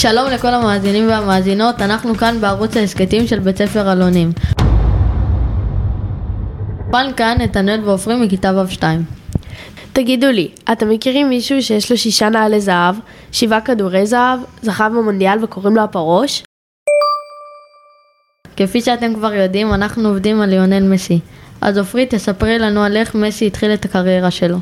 שלום לכל המאזינים והמאזינות, אנחנו כאן בערוץ ההסכתים של בית ספר אלונים. פן כאן נתנאל ועופרי מכיתה ו'2. תגידו לי, אתם מכירים מישהו שיש לו שישה נעלי זהב, שבעה כדורי זהב, זכה במונדיאל וקוראים לו הפרוש? כפי שאתם כבר יודעים, אנחנו עובדים על ליונל מסי. אז עופרי, תספרי לנו על איך מסי התחיל את הקריירה שלו.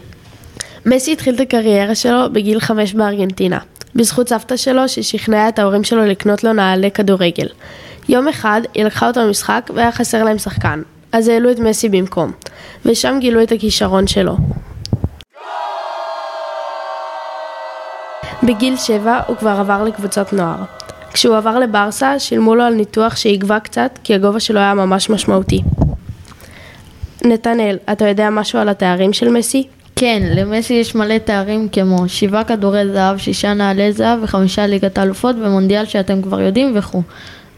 מסי התחיל את הקריירה שלו בגיל חמש בארגנטינה, בזכות סבתא שלו ששכנעה את ההורים שלו לקנות לו נעלי כדורגל. יום אחד היא לקחה אותו למשחק והיה חסר להם שחקן, אז העלו את מסי במקום, ושם גילו את הכישרון שלו. בגיל שבע הוא כבר עבר לקבוצות נוער. כשהוא עבר לברסה, שילמו לו על ניתוח שיגבה קצת, כי הגובה שלו היה ממש משמעותי. נתנאל, אתה יודע משהו על התארים של מסי? כן, למסי יש מלא תארים כמו שבעה כדורי זהב, שישה נעלי זהב וחמישה ליגת האלופות ומונדיאל שאתם כבר יודעים וכו'.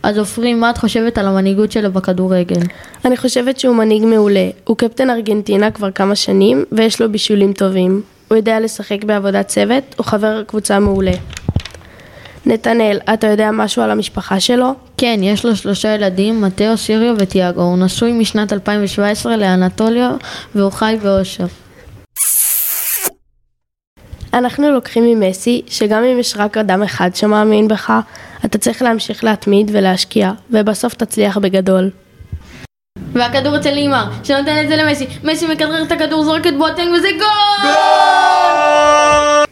אז עופרי, מה את חושבת על המנהיגות שלו בכדורגל? אני חושבת שהוא מנהיג מעולה. הוא קפטן ארגנטינה כבר כמה שנים, ויש לו בישולים טובים. הוא יודע לשחק בעבודת צוות, הוא חבר קבוצה מעולה. נתנאל, אתה יודע משהו על המשפחה שלו? כן, יש לו שלושה ילדים, מתאו, סיריו וטיאגו. הוא נשוי משנת 2017 לאנטוליו והוא חי באושר. אנחנו לוקחים ממסי שגם אם יש רק אדם אחד שמאמין בך, אתה צריך להמשיך להתמיד ולהשקיע, ובסוף תצליח בגדול. והכדור אצל ניימאר, שנותן את זה למסי. מסי מכדרר את הכדור, זורק את בואטנג וזה גול!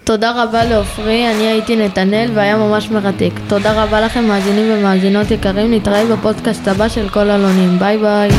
תודה רבה לעופרי, אני הייתי נתנאל והיה ממש מרתק. תודה רבה לכם מאזינים ומאזינות יקרים, נתראה בפודקאסט הבא של כל אלונים. ביי ביי.